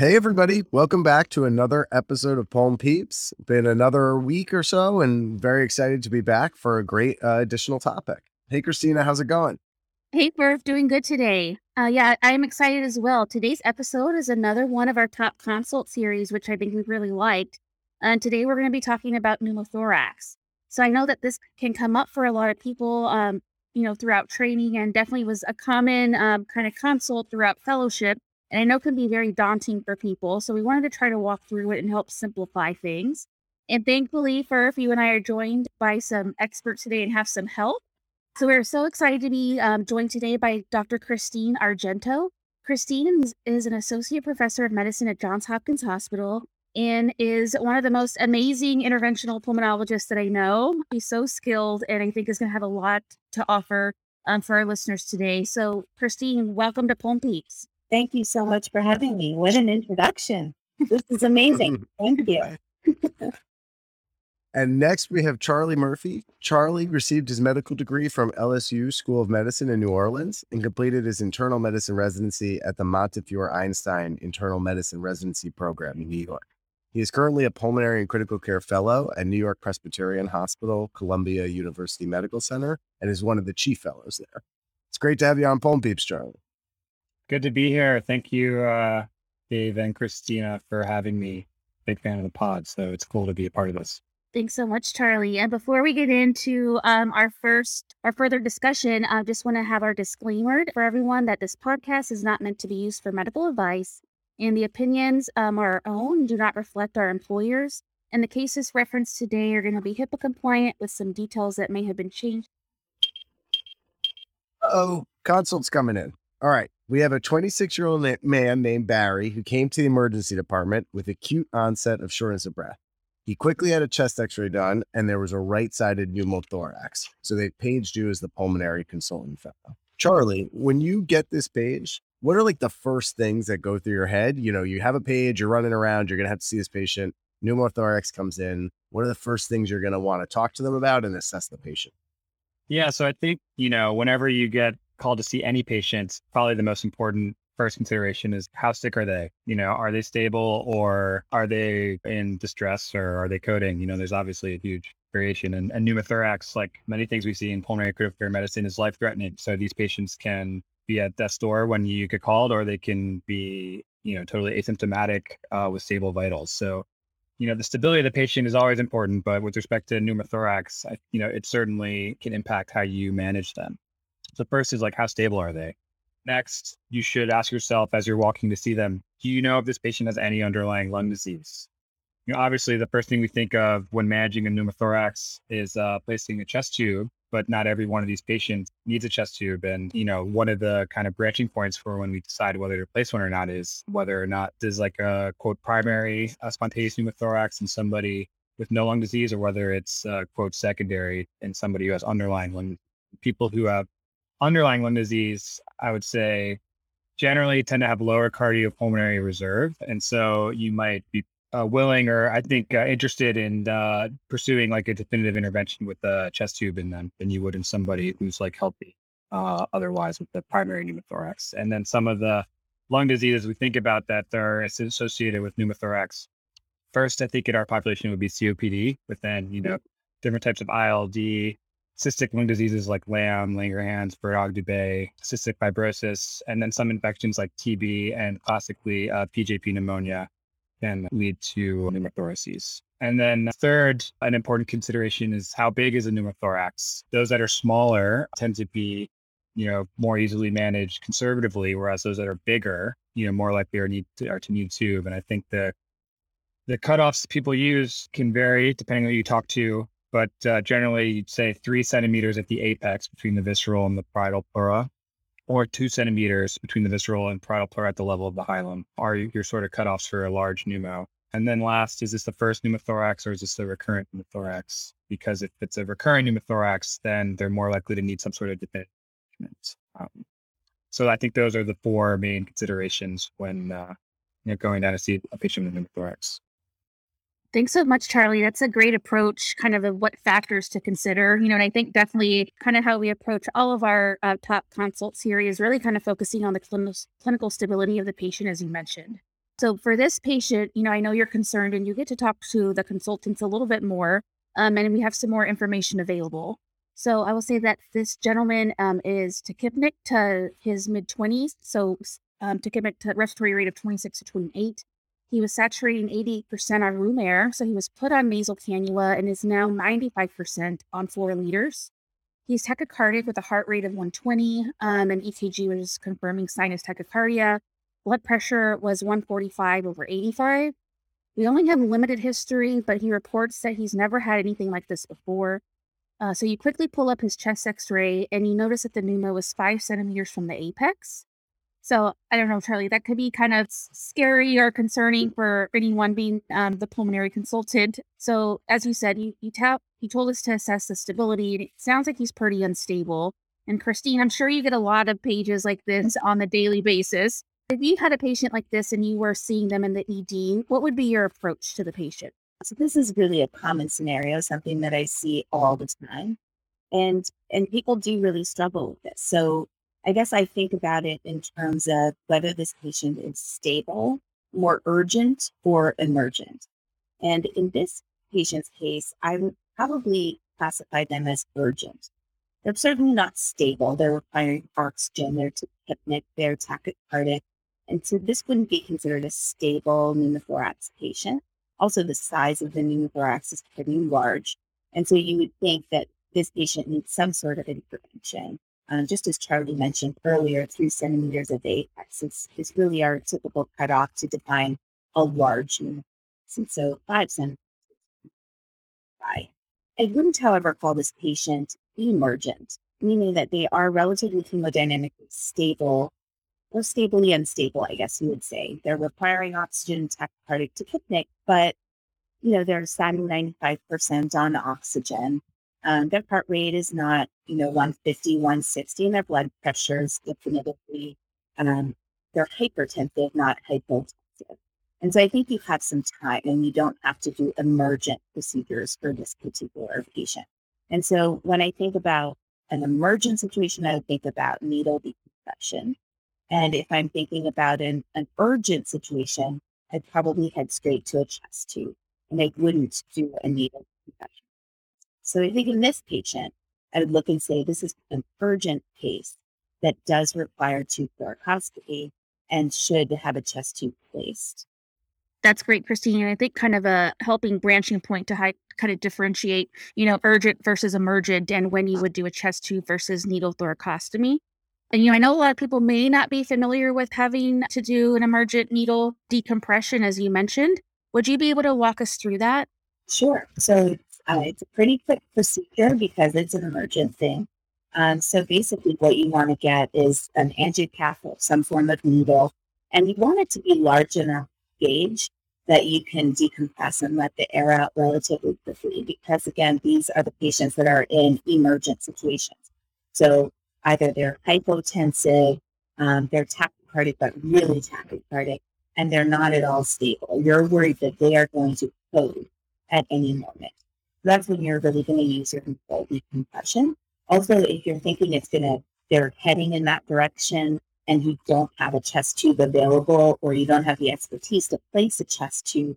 Hey, everybody. Welcome back to another episode of Pulm Peeps. Been another week or so, and very excited to be back for a great uh, additional topic. Hey, Christina, how's it going? Hey, Furf, doing good today. Uh, yeah, I'm excited as well. Today's episode is another one of our top consult series, which I think we really liked. And today we're going to be talking about pneumothorax. So I know that this can come up for a lot of people, um, you know, throughout training, and definitely was a common um, kind of consult throughout fellowship and I know can be very daunting for people. So we wanted to try to walk through it and help simplify things. And thankfully, Furf, you and I are joined by some experts today and have some help. So we're so excited to be um, joined today by Dr. Christine Argento. Christine is, is an associate professor of medicine at Johns Hopkins Hospital and is one of the most amazing interventional pulmonologists that I know. He's so skilled and I think is going to have a lot to offer um, for our listeners today. So, Christine, welcome to Pulm Peeps. Thank you so much for having me. What an introduction. This is amazing. Thank you. and next we have Charlie Murphy. Charlie received his medical degree from LSU School of Medicine in New Orleans and completed his internal medicine residency at the Montefiore Einstein Internal Medicine Residency Program in New York. He is currently a pulmonary and critical care fellow at New York Presbyterian Hospital, Columbia University Medical Center, and is one of the chief fellows there. It's great to have you on Pulm Peeps, Charlie. Good to be here. Thank you, uh, Dave and Christina, for having me. Big fan of the pod, so it's cool to be a part of this. Thanks so much, Charlie. And before we get into um, our first, our further discussion, I just want to have our disclaimer for everyone that this podcast is not meant to be used for medical advice, and the opinions um, are our own, do not reflect our employers. And the cases referenced today are going to be HIPAA compliant with some details that may have been changed. Oh, consult's coming in. All right. We have a 26 year old man named Barry who came to the emergency department with acute onset of shortness of breath. He quickly had a chest x ray done, and there was a right sided pneumothorax. So they paged you as the pulmonary consultant fellow. Charlie, when you get this page, what are like the first things that go through your head? You know, you have a page, you're running around, you're going to have to see this patient, pneumothorax comes in. What are the first things you're going to want to talk to them about and assess the patient? Yeah. So I think, you know, whenever you get called to see any patient, probably the most important first consideration is how sick are they? You know, are they stable or are they in distress or are they coding? You know, there's obviously a huge variation. And, and pneumothorax, like many things we see in pulmonary critical care medicine, is life threatening. So these patients can be at death's door when you get called, or they can be, you know, totally asymptomatic uh, with stable vitals. So, you know, the stability of the patient is always important, but with respect to pneumothorax, I, you know, it certainly can impact how you manage them. So first is like how stable are they? Next, you should ask yourself as you're walking to see them, do you know if this patient has any underlying lung disease? You know, obviously the first thing we think of when managing a pneumothorax is uh, placing a chest tube, but not every one of these patients needs a chest tube. And, you know, one of the kind of branching points for when we decide whether to place one or not is whether or not there's like a quote primary uh, spontaneous pneumothorax in somebody with no lung disease or whether it's uh, quote secondary in somebody who has underlying lung people who have underlying lung disease, I would say generally tend to have lower cardiopulmonary reserve. And so you might be uh, willing or I think uh, interested in uh, pursuing like a definitive intervention with a chest tube in them than you would in somebody who's like healthy uh, otherwise with the primary pneumothorax. And then some of the lung diseases we think about that are associated with pneumothorax. First, I think in our population would be COPD, but then, you know, different types of ILD, cystic lung diseases like LAM, Langerhans, Birt-Hogg-Dubé, cystic fibrosis, and then some infections like TB and classically uh, PJP pneumonia can lead to pneumothoraces. And then third, an important consideration is how big is a pneumothorax? Those that are smaller tend to be, you know, more easily managed conservatively, whereas those that are bigger, you know, more likely are need to, are to need tube. And I think the the cutoffs people use can vary depending on who you talk to but uh, generally you'd say three centimeters at the apex between the visceral and the parietal pleura, or two centimeters between the visceral and parietal pleura at the level of the hilum are your sort of cutoffs for a large pneumo. And then last, is this the first pneumothorax or is this a recurrent pneumothorax? Because if it's a recurrent pneumothorax, then they're more likely to need some sort of definitive um, so I think those are the four main considerations when uh, you know, going down to see a patient with pneumothorax. Thanks so much, Charlie. That's a great approach, kind of, of what factors to consider. You know, and I think definitely kind of how we approach all of our uh, top consult series, really kind of focusing on the clin- clinical stability of the patient, as you mentioned. So for this patient, you know, I know you're concerned and you get to talk to the consultants a little bit more, um, and we have some more information available. So I will say that this gentleman um, is tachypneic to his mid 20s. So um, tachypneic to respiratory rate of 26 to 28. He was saturating 88% on room air. So he was put on nasal cannula and is now 95% on four liters. He's tachycardic with a heart rate of 120, um, and EKG was confirming sinus tachycardia. Blood pressure was 145 over 85. We only have limited history, but he reports that he's never had anything like this before. Uh, so you quickly pull up his chest x-ray and you notice that the pneumo is five centimeters from the apex. So I don't know, Charlie, that could be kind of scary or concerning for anyone being um, the pulmonary consultant. So as you said, you, you he told us to assess the stability and it sounds like he's pretty unstable. And Christine, I'm sure you get a lot of pages like this on a daily basis. If you had a patient like this and you were seeing them in the ED, what would be your approach to the patient? So this is really a common scenario, something that I see all the time. And and people do really struggle with this. So I guess I think about it in terms of whether this patient is stable, more urgent, or emergent. And in this patient's case, I would probably classify them as urgent. They're certainly not stable. They're requiring oxygen. They're tachypneic. They're tachycardic. And so this wouldn't be considered a stable pneumothorax patient. Also, the size of the pneumothorax is pretty large. And so you would think that this patient needs some sort of intervention. Um, just as Charlie mentioned earlier, three centimeters of apex is, is really our typical cutoff to define a large pneumothorax. And so five centimeters. I wouldn't, however, call this patient emergent, meaning that they are relatively hemodynamically stable or stably unstable, I guess you would say. They're requiring oxygen tachycardic tachypneic, but you know, they're satting 95% on oxygen. Um, their heart rate is not, you know, 150, 160, and their blood pressure is definitively, um, they're hypertensive, not hypotensive. And so I think you have some time and you don't have to do emergent procedures for this particular patient. And so when I think about an emergent situation, I would think about needle decompression. And if I'm thinking about an, an urgent situation, I'd probably head straight to a chest tube and I wouldn't do a needle infection. So I think in this patient, I would look and say this is an urgent case that does require tube thoracostomy and should have a chest tube placed. That's great, Christine. And I think kind of a helping branching point to hi- kind of differentiate, you know, urgent versus emergent and when you would do a chest tube versus needle thoracostomy. And, you know, I know a lot of people may not be familiar with having to do an emergent needle decompression, as you mentioned. Would you be able to walk us through that? Sure. So uh, it's a pretty quick procedure because it's an emergent thing. Um, so basically, what you want to get is an angiocath some form of needle, and you want it to be large enough gauge that you can decompress and let the air out relatively quickly. Because again, these are the patients that are in emergent situations. So either they're hypotensive, um, they're tachycardic, but really tachycardic, and they're not at all stable. You're worried that they are going to code at any moment. That's when you're really going to use your controlled decompression. Also, if you're thinking it's going to, they're heading in that direction and you don't have a chest tube available or you don't have the expertise to place a chest tube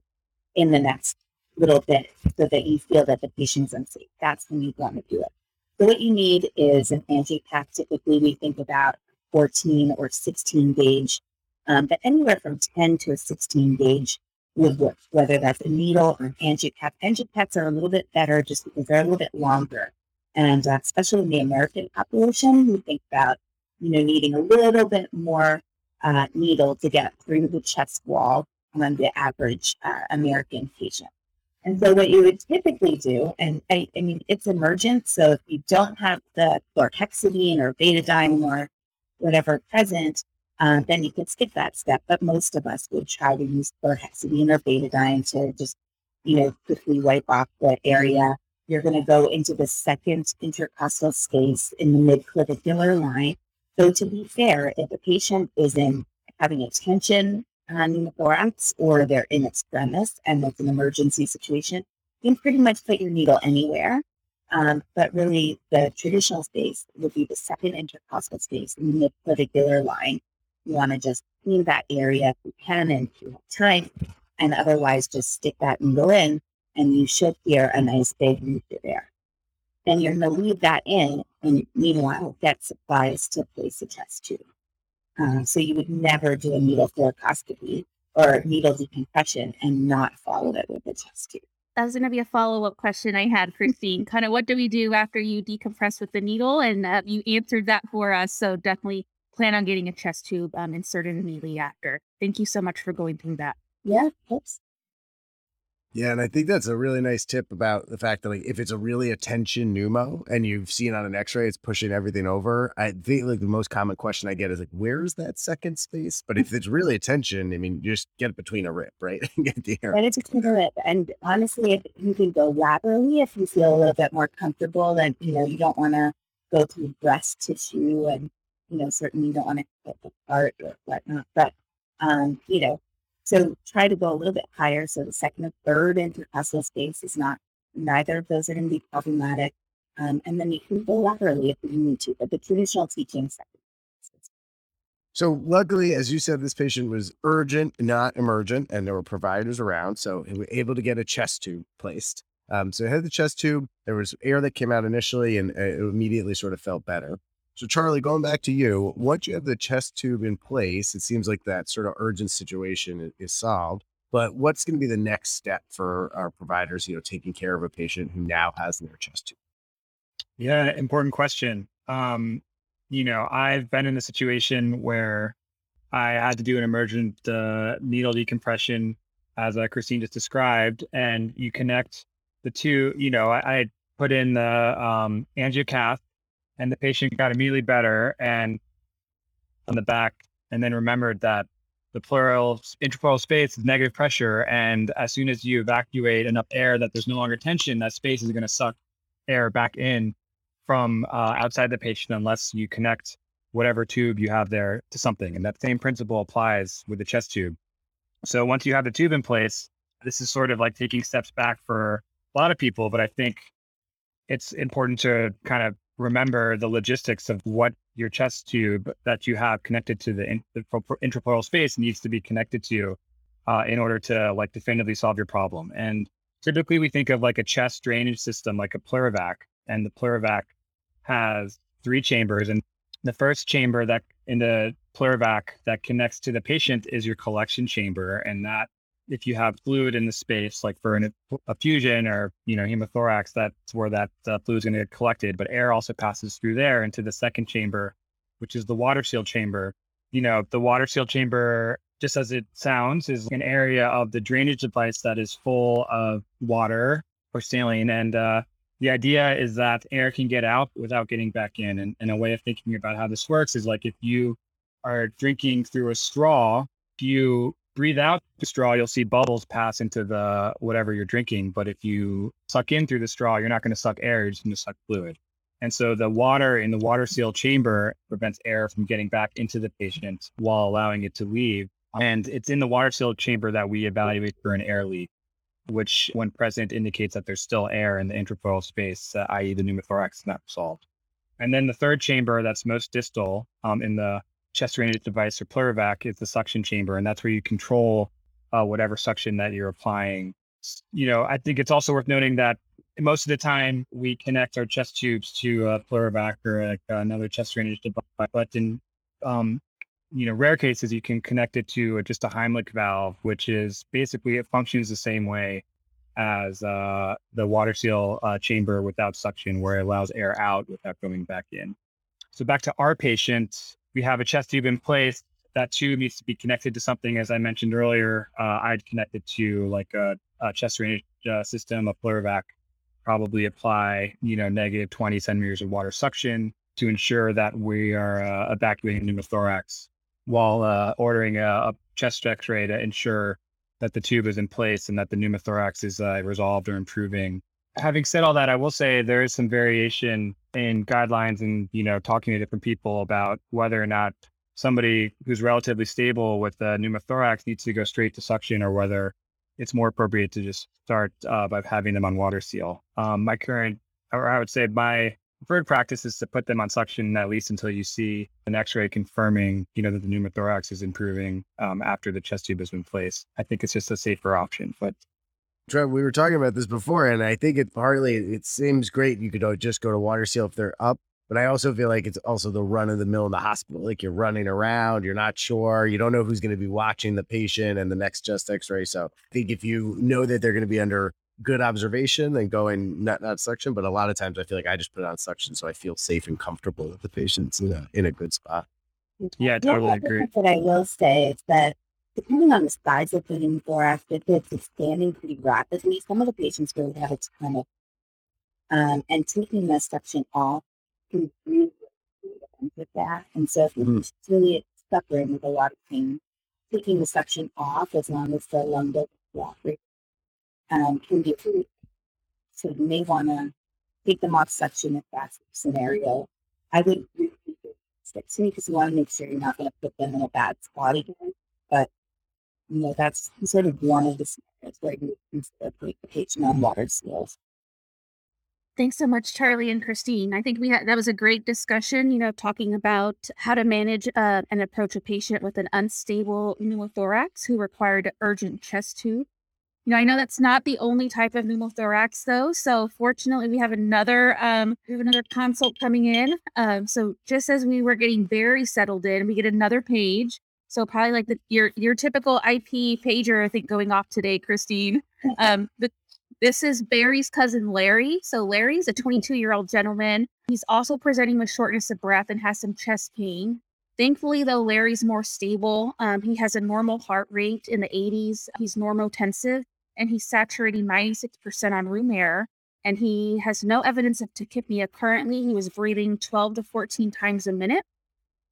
in the next little bit so that you feel that the patient's unsafe, that's when you want to do it. So what you need is an angiocath. Typically, we think about 14 or 16 gauge, um, but anywhere from 10 to a 16 gauge would work, whether that's a needle or an angiocath. Angiocaths are a little bit better just because they're a little bit longer. And uh, especially in the American population, we think about, you know, needing a little bit more uh, needle to get through the chest wall than the average uh, American patient. And so what you would typically do, and I, I mean, it's emergent. So if you don't have the chlorhexidine or betadine or whatever present, uh, then you can skip that step. But most of us would try to use chlorhexidine or betadine to just, you know, quickly wipe off the area. You're going to go into the second intercostal space in the midclavicular line. So to be fair, if a patient is in having a tension on the thorax or they're in extremis and it's an emergency situation, you can pretty much put your needle anywhere. Um, but really, the traditional space would be the second intercostal space in the midclavicular line. Want to just clean that area if you can and if you have time, and otherwise just stick that needle in, and you should hear a nice big nuclear there. Then you're going to leave that in, and meanwhile get supplies to place a chest tube. Uh, so you would never do a needle thoracostomy or needle decompression and not follow it with a chest tube. That was going to be a follow up question I had, Christine. kind of what do we do after you decompress with the needle? And uh, you answered that for us. So definitely plan on getting a chest tube um, inserted immediately after. Thank you so much for going through that. Yeah, oops. Yeah, and I think that's a really nice tip about the fact that like if it's a really attention pneumo and you've seen on an X-ray it's pushing everything over. I think like the most common question I get is like, where's that second space? But if it's really attention, I mean, you just get it between a rip, right? get the air. Get it between a rip, and honestly, if you can go laterally if you feel a little bit more comfortable, then you know you don't want to go through breast tissue, and you know certainly you don't want to cut the part or whatnot. But um, you know, so try to go a little bit higher. So the second and third intercostal space is not, neither of those are going to be problematic. Um, and then you can go laterally if you need to, but the traditional teaching second. So luckily, as you said, this patient was urgent, not emergent, and there were providers around. So he was able to get a chest tube placed. Um, so he had the chest tube. There was air that came out initially, and it immediately sort of felt better. So, Charlie, going back to you, once you have the chest tube in place, it seems like that sort of urgent situation is solved. But what's going to be the next step for our providers, you know, taking care of a patient who now has their chest tube? Yeah, important question. Um, you know, I've been in a situation where I had to do an emergent uh, needle decompression, as uh, Christine just described, and you connect the two. You know, I, I put in the um, angiocath and the patient got immediately better and on the back and then remembered that the pleural intrapleural space is negative pressure and as soon as you evacuate enough air that there's no longer tension that space is going to suck air back in from uh, outside the patient unless you connect whatever tube you have there to something and that same principle applies with the chest tube. So once you have the tube in place this is sort of like taking steps back for a lot of people but i think it's important to kind of remember the logistics of what your chest tube that you have connected to the, in, the intrapleural space needs to be connected to uh, in order to like definitively solve your problem. And typically we think of like a chest drainage system, like a Pleur-evac, and the Pleur-evac has three chambers. And the first chamber that in the Pleur-evac that connects to the patient is your collection chamber, and that if you have fluid in the space, like for an effusion or you know hemothorax, that's where that uh, fluid is going to get collected. But air also passes through there into the second chamber, which is the water seal chamber. You know, the water seal chamber, just as it sounds, is an area of the drainage device that is full of water or saline. And uh, the idea is that air can get out without getting back in. And, and a way of thinking about how this works is like if you are drinking through a straw, you breathe out the straw, you'll see bubbles pass into the whatever you're drinking. But if you suck in through the straw, you're not going to suck air, you're just going to suck fluid. And so the water in the water seal chamber prevents air from getting back into the patient while allowing it to leave. And it's in the water seal chamber that we evaluate for an air leak, which, when present, indicates that there's still air in the intrapleural space, uh, i.e., the pneumothorax not solved. And then the third chamber that's most distal um, in the chest drainage device or Pleur-evac is the suction chamber, and that's where you control uh, whatever suction that you're applying. You know, I think it's also worth noting that most of the time we connect our chest tubes to a Pleur-evac or a, another chest drainage device, but in um, you know rare cases you can connect it to just a Heimlich valve, which is basically it functions the same way as uh, the water seal uh, chamber without suction, where it allows air out without going back in. So back to our patient, we have a chest tube in place. That tube needs to be connected to something, as I mentioned earlier. Uh, I'd connect it to like a, a chest drainage uh, system, a Pleur-evac, probably apply, you know, negative 20 centimeters of water suction to ensure that we are uh, evacuating pneumothorax while uh, ordering a, a, chest x-ray to ensure that the tube is in place and that the pneumothorax is uh, resolved or improving having said all that, I will say there is some variation in guidelines and, you know, talking to different people about whether or not somebody who's relatively stable with the pneumothorax needs to go straight to suction or whether it's more appropriate to just start uh, by having them on water seal. Um, my current, or I would say my preferred practice is to put them on suction at least until you see an X-ray confirming, you know, that the pneumothorax is improving um, after the chest tube has been placed. I think it's just a safer option. But Trev, we were talking about this before, and I think it partly it seems great. You could uh, just go to water seal if they're up, but I also feel like it's also the run of the mill in the hospital. Like you're running around, you're not sure, you don't know who's going to be watching the patient and the next chest X-ray. So I think if you know that they're going to be under good observation, then go going not not suction. But a lot of times, I feel like I just put it on suction, so I feel safe and comfortable with the patients in a in a good spot. yeah, I totally other agree. thing that I will say is that depending on the size of the pneumothorax, if it's expanding pretty rapidly, some of the patients really have a ton of, um, and taking the suction off can really with that. And so if Mhm. it's really suffering with a lot of pain, taking the suction off as long as the lung doesn't block um, can be pretty. So you may want to take them off suction if that's the scenario. I would to because you want to make sure you're not going to put them in a bad spot again. You know that's sort of one of the scenarios where you patient on water seals. Thanks so much, Charlie and Christine. I think we had that was a great discussion. You know, talking about how to manage uh, and approach a patient with an unstable pneumothorax who required urgent chest tube. You know, I know that's not the only type of pneumothorax, though. So fortunately, we have another um, we have another consult coming in. Um, so just as we were getting very settled in, we get another page. So probably like the your your typical IP pager, I think, going off today, Christine. Um, the this is Barry's cousin Larry. So Larry's a 22 year old gentleman. He's also presenting with shortness of breath and has some chest pain. Thankfully, though, Larry's more stable. Um, he has a normal heart rate in the 80s. He's normotensive and he's saturating 96% on room air. And he has no evidence of tachypnea currently. He was breathing 12 to 14 times a minute.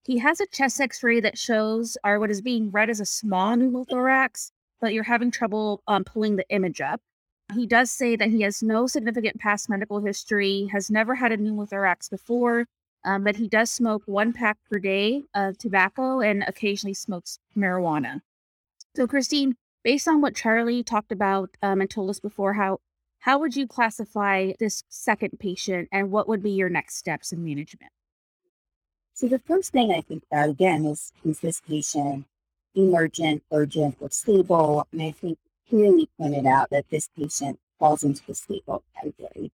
He has a chest x ray that shows, or what is being read as a small pneumothorax, but you're having trouble um, pulling the image up. He does say that he has no significant past medical history, has never had a pneumothorax before, um, but he does smoke one pack per day of tobacco and occasionally smokes marijuana. So, Christine, based on what Charlie talked about um, and told us before, how how would you classify this second patient, and what would be your next steps in management? So the first thing I think about again is is this patient emergent, urgent, or stable? And I think clearly pointed out that this patient falls into the stable category.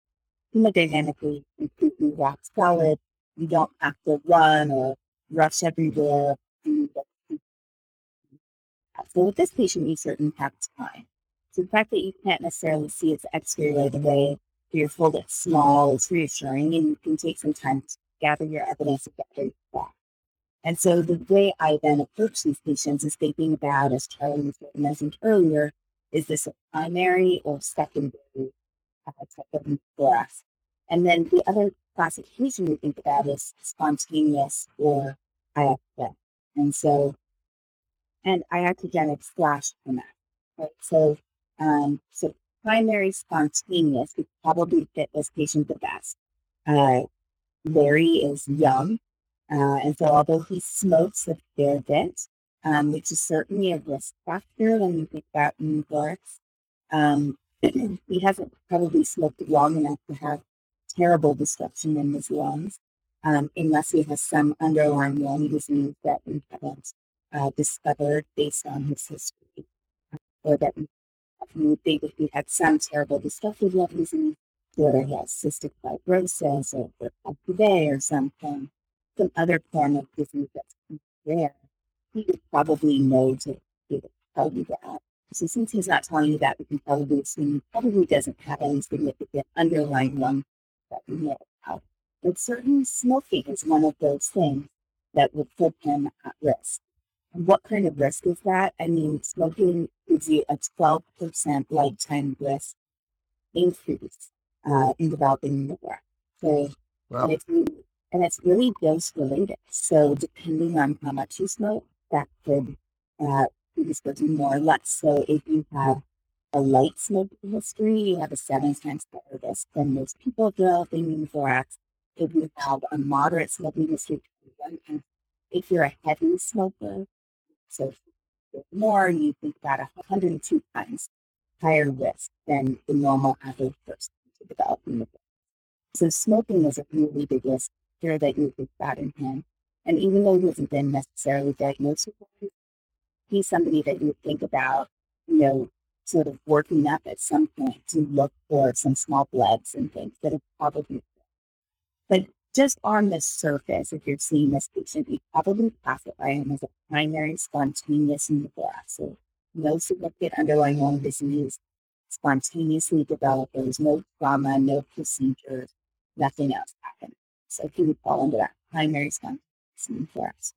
Hemodynamically completely rock solid. You don't have to run or rush everywhere. So with this patient, you certainly have time. So the fact that you can't necessarily see its X-ray right away, or you're told it's small, is reassuring, and you can take some time to gather your evidence and gather your facts. And so the way I then approach these patients is thinking about, as Charlie mentioned earlier, is this a primary or secondary uh, type of thorax? And then the other classification we think about is spontaneous or iatrogenic. And so, and iatrogenic slash MS. Right? So, um, so primary spontaneous would probably fit this patient the best. Uh, Larry is young, uh, and so although he smokes a fair bit, um, which is certainly a risk factor when you think about pneumothorax, um, he hasn't probably smoked long enough to have terrible destruction in his lungs, um, unless he has some underlying lung disease that we haven't uh, discovered based on his history, or that we, think that he had some terrible destructive lung disease he has cystic fibrosis or FPV or something, some other form of disease that's rare, he would probably know to tell you that. So since he's not telling you that, we can probably assume he probably doesn't have any significant underlying lung that we know about. But certainly smoking is one of those things that would put him at risk. And what kind of risk is that? I mean, smoking gives you a 12% lifetime risk increase uh, in developing the work. So, Wow. and, it's really, and it's really dose related. So, depending on how much you smoke, that could uh, predispose you more or less. So, if you have a light smoking history, you have a seven times higher risk than most people developing pneumothorax. If you have a moderate smoking history, if you're a heavy smoker, so if you smoke more, you think about 102 times higher risk than the normal average person pneumothorax. So smoking is a really big risk here that you think about in him. And even though he hasn't been necessarily diagnosed with it, he's somebody that you think about, you know, sort of working up at some point to look for some small blebs and things that are probably. But just on the surface, if you're seeing this patient, you probably classify him as a primary spontaneous. So no significant underlying lung disease, spontaneously developed. There was no trauma, no procedures, nothing else happened. So he would fall into that primary spontaneous pneumothorax.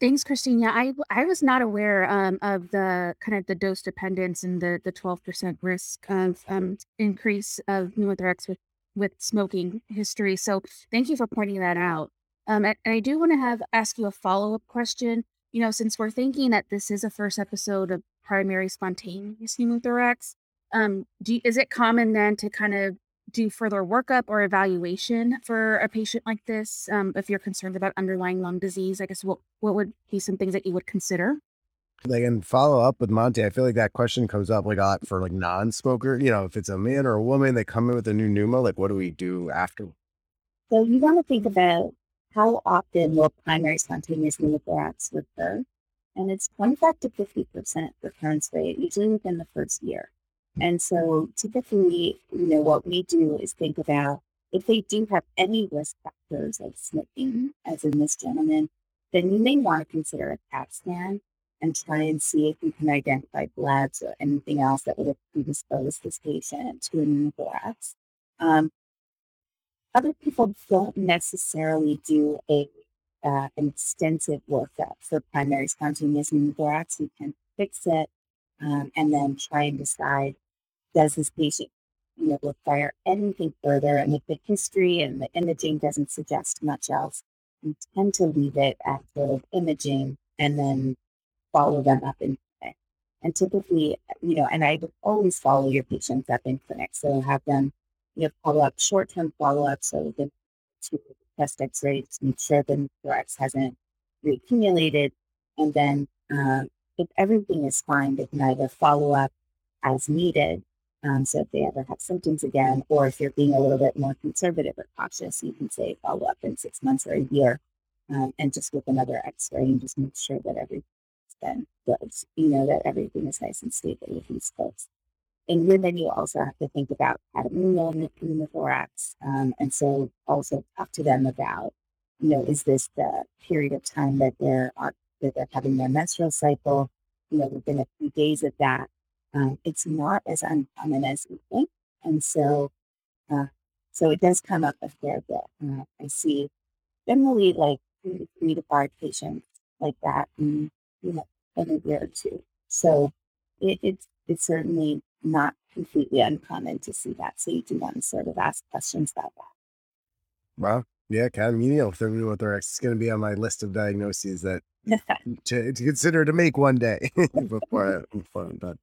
Thanks, Christina. I I was not aware um, of the kind of the dose dependence and the the twelve percent risk of um, increase of pneumothorax with with smoking history. So thank you for pointing that out. Um, and I do want to have ask you a follow up question. You know, since we're thinking that this is a first episode of primary spontaneous pneumothorax, um, do is it common then to kind of do further workup or evaluation for a patient like this um, if you're concerned about underlying lung disease? I guess what, what would be some things that you would consider? Like and follow up with monty. I feel like that question comes up like a lot for like non-smoker you know if it's a man or a woman they come in with a new pneumo like what do we do after? So you want to think about how often will primary spontaneous pneumothorax recur and it's 25 to 50 percent recurrence rate usually within the first year and so typically, you know, what we do is think about if they do have any risk factors like smoking, as in this gentleman, then you may want to consider a CAT scan and try and see if you can identify blebs or anything else that would have predisposed this patient to a pneumothorax. Um, other people don't necessarily do a uh, an extensive workup for primary spontaneous pneumothorax. You can fix it um, and then try and decide does this patient you know require anything further? And if the history and the imaging doesn't suggest much else we tend to leave it at of imaging and then follow them up in clinic. And typically you know and i always follow your patients up in clinic. So have them you know follow up short-term follow-up so the to test x-rays make sure the thorax hasn't reaccumulated and then uh, if everything is fine, they can either follow up as needed. Um, so if they ever have symptoms again, or if you're being a little bit more conservative or cautious, you can say follow up in six months or a year, um, and just with another X-ray and just make sure that everything's been good. You know that everything is nice and stable with these folks. And then you also have to think about catamenial pneumothorax, um, and so also talk to them about, you know, is this the period of time that they're that they're having their menstrual cycle, you know, within a few days of that, um, it's not as uncommon as we think. And so, uh, so it does come up a fair bit. Uh, I see generally like three to five patients like that in, you know, in a year or two. So it, it's, it's certainly not completely uncommon to see that. So you do want to sort of ask questions about that. Wow. Yeah, catamenial thorax is going to be on my list of diagnoses that to, to consider to make one day before, I, before I'm done.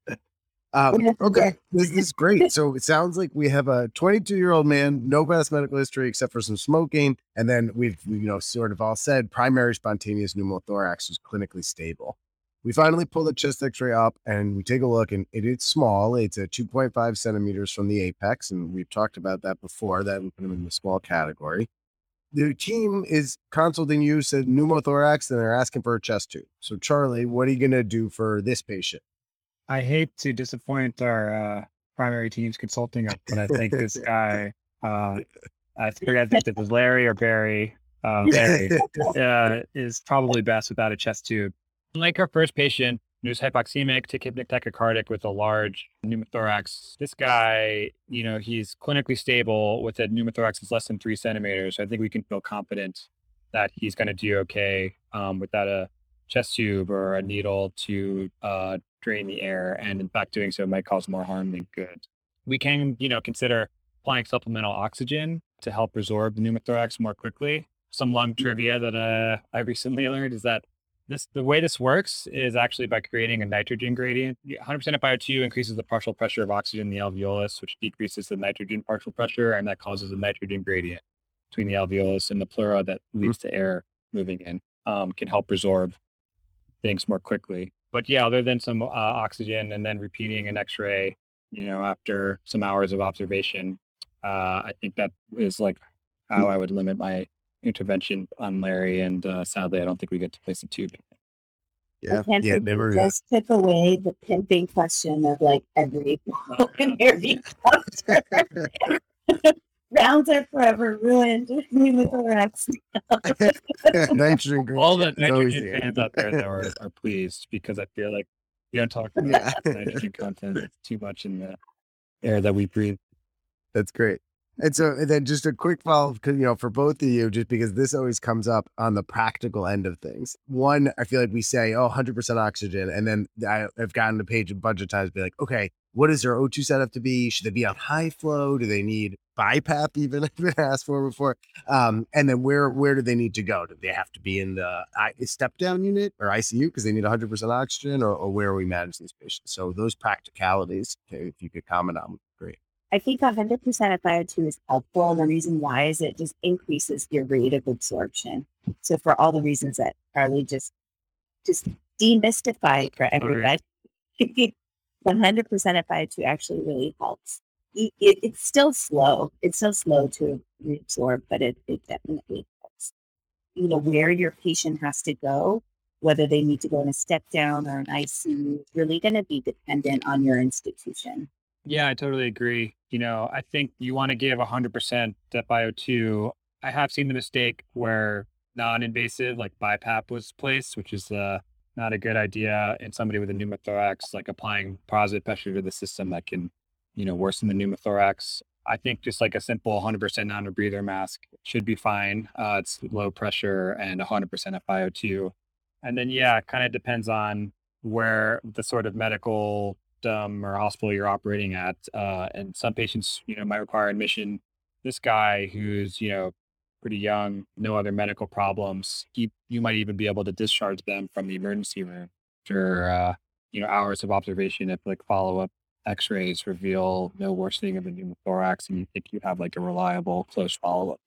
Um, okay, this, this, is great. So it sounds like we have a 22 year old man, no past medical history except for some smoking, and then we've you know sort of all said primary spontaneous pneumothorax was clinically stable. We finally pull the chest X-ray up and we take a look, and it is small. It's at 2.5 centimeters from the apex, and we've talked about that before. That we put them in the small category the team is consulting you, said pneumothorax, and they're asking for a chest tube. So, Charlie, what are you going to do for this patient? I hate to disappoint our uh, primary team's consulting, but I think this guy, uh, I forget if it was Larry or Barry, uh, Barry, uh, is probably best without a chest tube. Like our first patient, who's hypoxemic, tachypneic tachycardic with a large pneumothorax. This guy, you know, he's clinically stable with a pneumothorax that's less than three centimeters. So I think we can feel confident that he's going to do okay um, without a chest tube or a needle to uh, drain the air. And in fact, doing so might cause more harm than good. We can, you know, consider applying supplemental oxygen to help resorb the pneumothorax more quickly. Some lung trivia that uh, I recently learned is that this the way this works is actually by creating a nitrogen gradient. 100% of FiO2 increases the partial pressure of oxygen in the alveolus, which decreases the nitrogen partial pressure, and that causes a nitrogen gradient between the alveolus and the pleura that hmm. leads to air moving in. Um, can help resorb things more quickly. But yeah, other than some uh, oxygen and then repeating an X-ray, you know, after some hours of observation, Uh, I think that is like how I would limit my intervention on Larry. And uh, sadly, I don't think we get to place a tube. Yeah, And yeah, it never. just took away the pimping question of like every interview. Rounds are forever ruined. Pneumothorax. nitrogen. growth. All the It's always nitrogen the fans out there that are, are pleased because I feel like we don't talk about Yeah. nitrogen content It's too much in the air that we breathe. That's great. And so, and then just a quick follow, you know, for both of you, just because this always comes up on the practical end of things. One, I feel like we say, oh, 100% oxygen. And then I, I've gotten the page a bunch of times, be like, okay, what is their O2 setup to be? Should they be on high flow? Do they need BiPAP even? I've been asked for before. Um, and then where where do they need to go? Do they have to be in the step down unit or ICU because they need 100% oxygen or, or where are we managing these patients? So those practicalities, okay, if you could comment on. I think 100% of FiO2 is helpful. And the reason why is it just increases your rate of absorption. So for all the reasons that Charlie just just demystified for everybody, 100% of FiO2 actually really helps. It, it- it's still slow. It's so slow to reabsorb, but it, it definitely helps. You know, where your patient has to go, whether they need to go in a step down or an ICU, is really going to be dependent on your institution. Yeah, I totally agree. You know, I think you want to give 100% that FiO2. I have seen the mistake where non-invasive like BiPAP was placed, which is uh, not a good idea in somebody with a pneumothorax, like applying positive pressure to the system that can, you know, worsen the pneumothorax. I think just like a simple 100% non-breather mask should be fine. Uh, it's low pressure and 100% FiO2. And then, yeah, it kind of depends on where the sort of medical um, or hospital you're operating at. Uh, and some patients, you know, might require admission. This guy who's, you know, pretty young, no other medical problems, he, you might even be able to discharge them from the emergency room after, uh, you know, hours of observation if like follow up x rays reveal no worsening of the pneumothorax and you think you have like a reliable close follow up.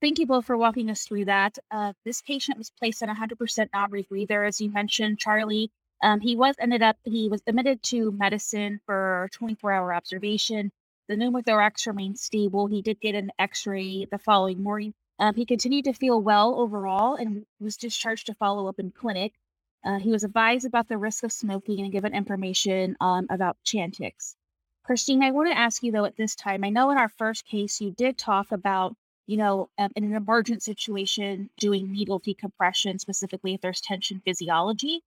Thank you both for walking us through that. Uh, this patient was placed on 100% non-rebreather, as you mentioned, Charlie. Um, he was ended up he was admitted to medicine for 24-hour observation. The pneumothorax remained stable. He did get an X-ray the following morning. Um, he continued to feel well overall and was discharged to follow up in clinic. Uh, he was advised about the risk of smoking and given information um, about Chantix. Christine, I want to ask you though at this time. I know in our first case you did talk about you know, um, in an emergent situation, doing needle decompression, specifically if there's tension physiology.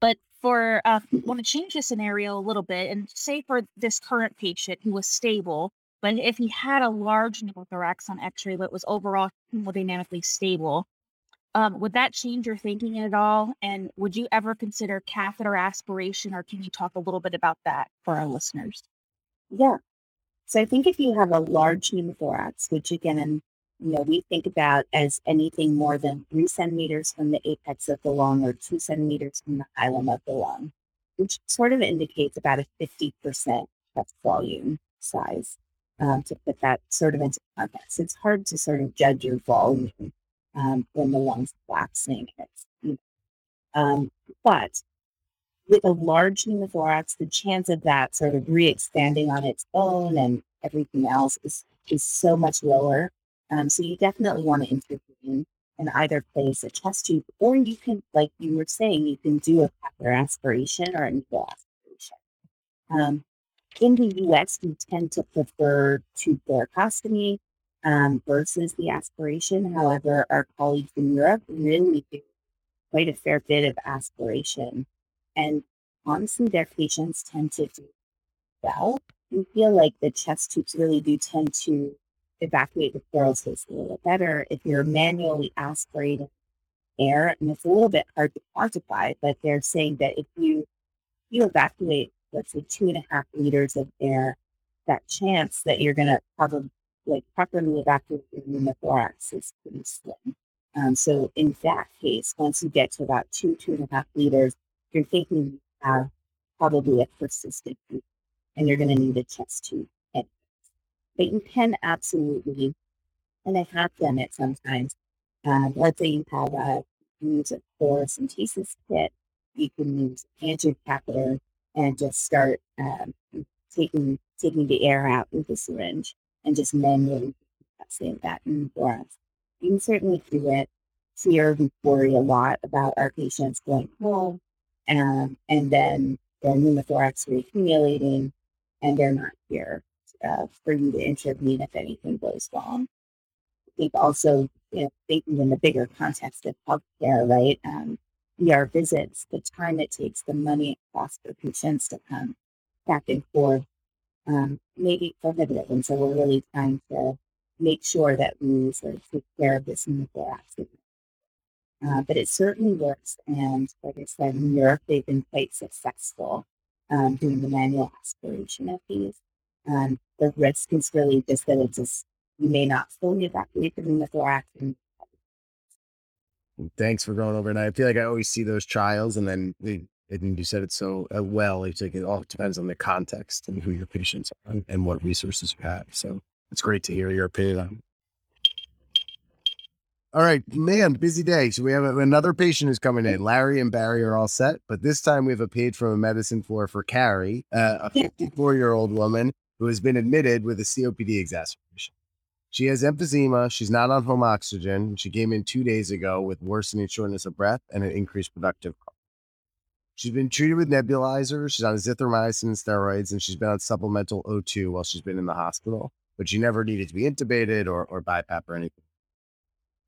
But for, uh, want to change the scenario a little bit and say for this current patient who was stable, but if he had a large pneumothorax on x ray but was overall hemodynamically stable, um, would that change your thinking at all? And would you ever consider catheter aspiration, or can you talk a little bit about that for our listeners? Yeah. So I think if you have a large pneumothorax, which again, you know, we think about as anything more than three centimeters from the apex of the lung or two centimeters from the hilum of the lung, which sort of indicates about a 50% chest volume size. Um, to put that sort of into context, it's hard to sort of judge your volume um, when the lungs collapsing. It's, you know, um, but with a large pneumothorax, the chance of that sort of re-expanding on its own and everything else is is so much lower. Um, so you definitely want to intervene and either place a chest tube, or you can, like you were saying, you can do a catheter aspiration or a needle aspiration. Um, in the U.S., we tend to prefer tube thoracostomy um, versus the aspiration. However, our colleagues in Europe really do quite a fair bit of aspiration, and honestly, their patients tend to do well. We feel like the chest tubes really do tend to evacuate the pleural space a little better if you're manually aspirating air. And it's a little bit hard to quantify, but they're saying that if you you evacuate, let's say two and a half liters of air, that chance that you're gonna probably like properly evacuate your pneumothorax is pretty slim. Um, so in that case, once you get to about two, two and a half liters, you're thinking you have probably a persistent and you're going to need a chest tube. But you can absolutely, and I have done it sometimes. Um, let's say you have a use a thoracentesis kit, you can use an catheter and just start um, taking taking the air out with a syringe. and just manually testing that pneumothorax. You can certainly do it. Here, we worry a lot about our patients going home um, and then their pneumothorax reaccumulating, and they're not here uh, for you to intervene if anything goes wrong. I think also, you know, thinking in the bigger context of healthcare, right? Um, ER visits, the time it takes, the money it costs for patients to come back and forth, um, may be prohibitive. And so we're really trying to make sure that we sort of take care of this pneumothorax. Uh, but it certainly works. And like I said, in Europe, they've been quite successful um, doing the manual aspiration of these. Um, the risk is really just that it's just, you may not fully evacuate the pneumothorax. And Thanks for going over. And I feel like I always see those trials, and then they, and you said it so uh, well. It's like it all depends on the context and who your patients are and, and what resources you have. So it's great to hear your opinion on. All right, man, busy day. So we have a- another patient who's coming in. Larry and Barry are all set, but this time we have a page from a medicine floor for Carrie, uh, a 54 year old woman who has been admitted with a COPD exacerbation. She has emphysema. She's not on home oxygen. She came in two days ago with worsening shortness of breath and an increased productive cough. She's been treated with nebulizers. She's on azithromycin and steroids, and she's been on supplemental O2 while she's been in the hospital, but she never needed to be intubated or, or BiPAP or anything.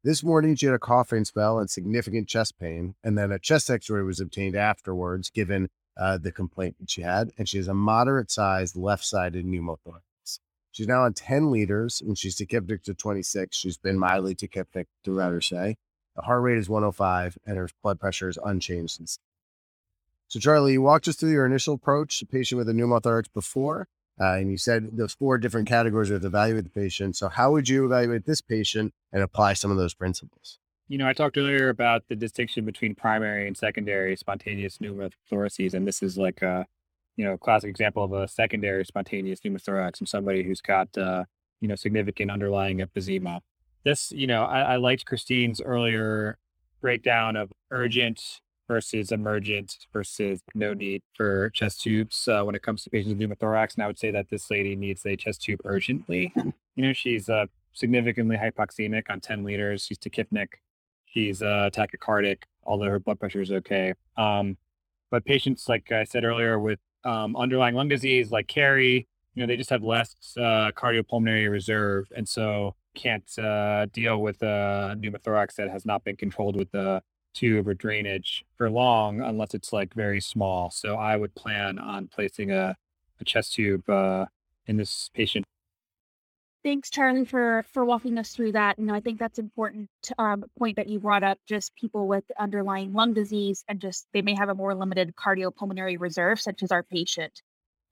This morning, she had a coughing spell and significant chest pain, and then a chest x ray was obtained afterwards, given uh, the complaint that she had. And she has a moderate sized left sided pneumothorax. She's now on 10 liters and she's tachypneic to 26. She's been mildly tachypneic throughout her stay. The heart rate is 105 and her blood pressure is unchanged since. So, Charlie, you walked us through your initial approach to a patient with a pneumothorax before, uh, and you said those four different categories to evaluate the patient. So, how would you evaluate this patient and apply some of those principles? You know, I talked earlier about the distinction between primary and secondary spontaneous pneumothoraces, and this is like a, you know, classic example of a secondary spontaneous pneumothorax from somebody who's got, uh, you know, significant underlying emphysema. This, you know, I, I liked Christine's earlier breakdown of urgent versus emergent versus no need for chest tubes uh, when it comes to patients with pneumothorax. And I would say that this lady needs a chest tube urgently. You know, she's uh, significantly hypoxemic on 10 liters. She's tachypneic. She's uh, tachycardic, although her blood pressure is okay. Um, but patients, like I said earlier, with um, underlying lung disease like Carrie, you know, they just have less uh, cardiopulmonary reserve. And so can't uh, deal with a pneumothorax that has not been controlled with the tube or drainage for long unless it's like very small. So I would plan on placing a, a chest tube uh, in this patient. Thanks, Charlie, for for walking us through that. Know, I think that's important um, point that you brought up. Just people with underlying lung disease and just they may have a more limited cardiopulmonary reserve, such as our patient.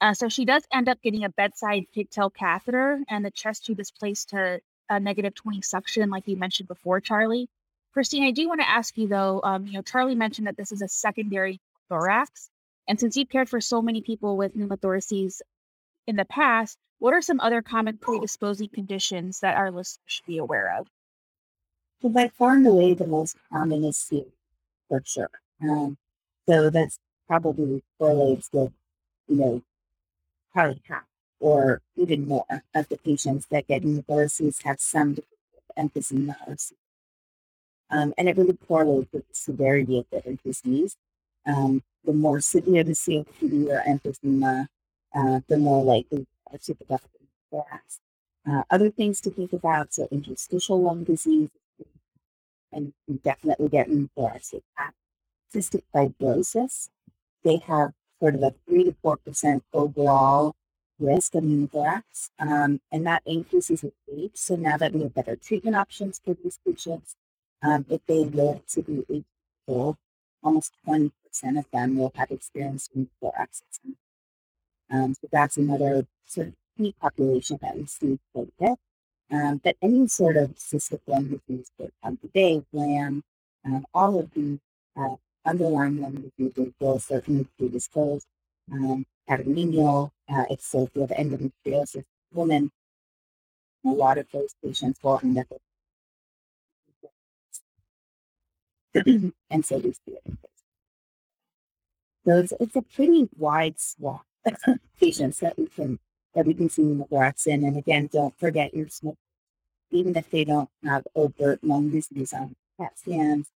Uh, so she does end up getting a bedside pigtail catheter, and the chest tube is placed to a negative 20 suction, like you mentioned before, Charlie. Christine, I do want to ask you though. Um, you know, Charlie mentioned that this is a secondary thorax, and since you've cared for so many people with pneumothoraces in the past, what are some other common predisposing conditions that our listeners should be aware of? So by far and away, the most common is sleep, for sure. Um, so that's probably correlates with, you know, probably half or even more of the patients that get pneumothoraces have some emphysema or. Um, and it really correlates with the severity of the disease. Um, the more severe the COPD or emphysema, uh, the more likely Uh, other things to think about, so interstitial lung disease, and definitely get thoracic cystic fibrosis. They have sort of a three to four percent overall risk of pneumothorax, um, and that increases with age. So now that we have better treatment options for these patients, um, if they live to be 80 old, almost 20% of them will have experienced pneumothorax. Um, so that's another sort of key population that we see quite a bit. Um, but any sort of cystic lung disease, for um, today, LAM, um, all of the uh, underlying lung diseases will certainly predispose. Um, anemia, uh, if so, if you have endometriosis, women, a lot of those patients will end up and so we see it. So it's, it's a pretty wide swath patients that we can that we can see in. And again, don't forget your smoke, even if they don't have overt lung disease on CAT scans.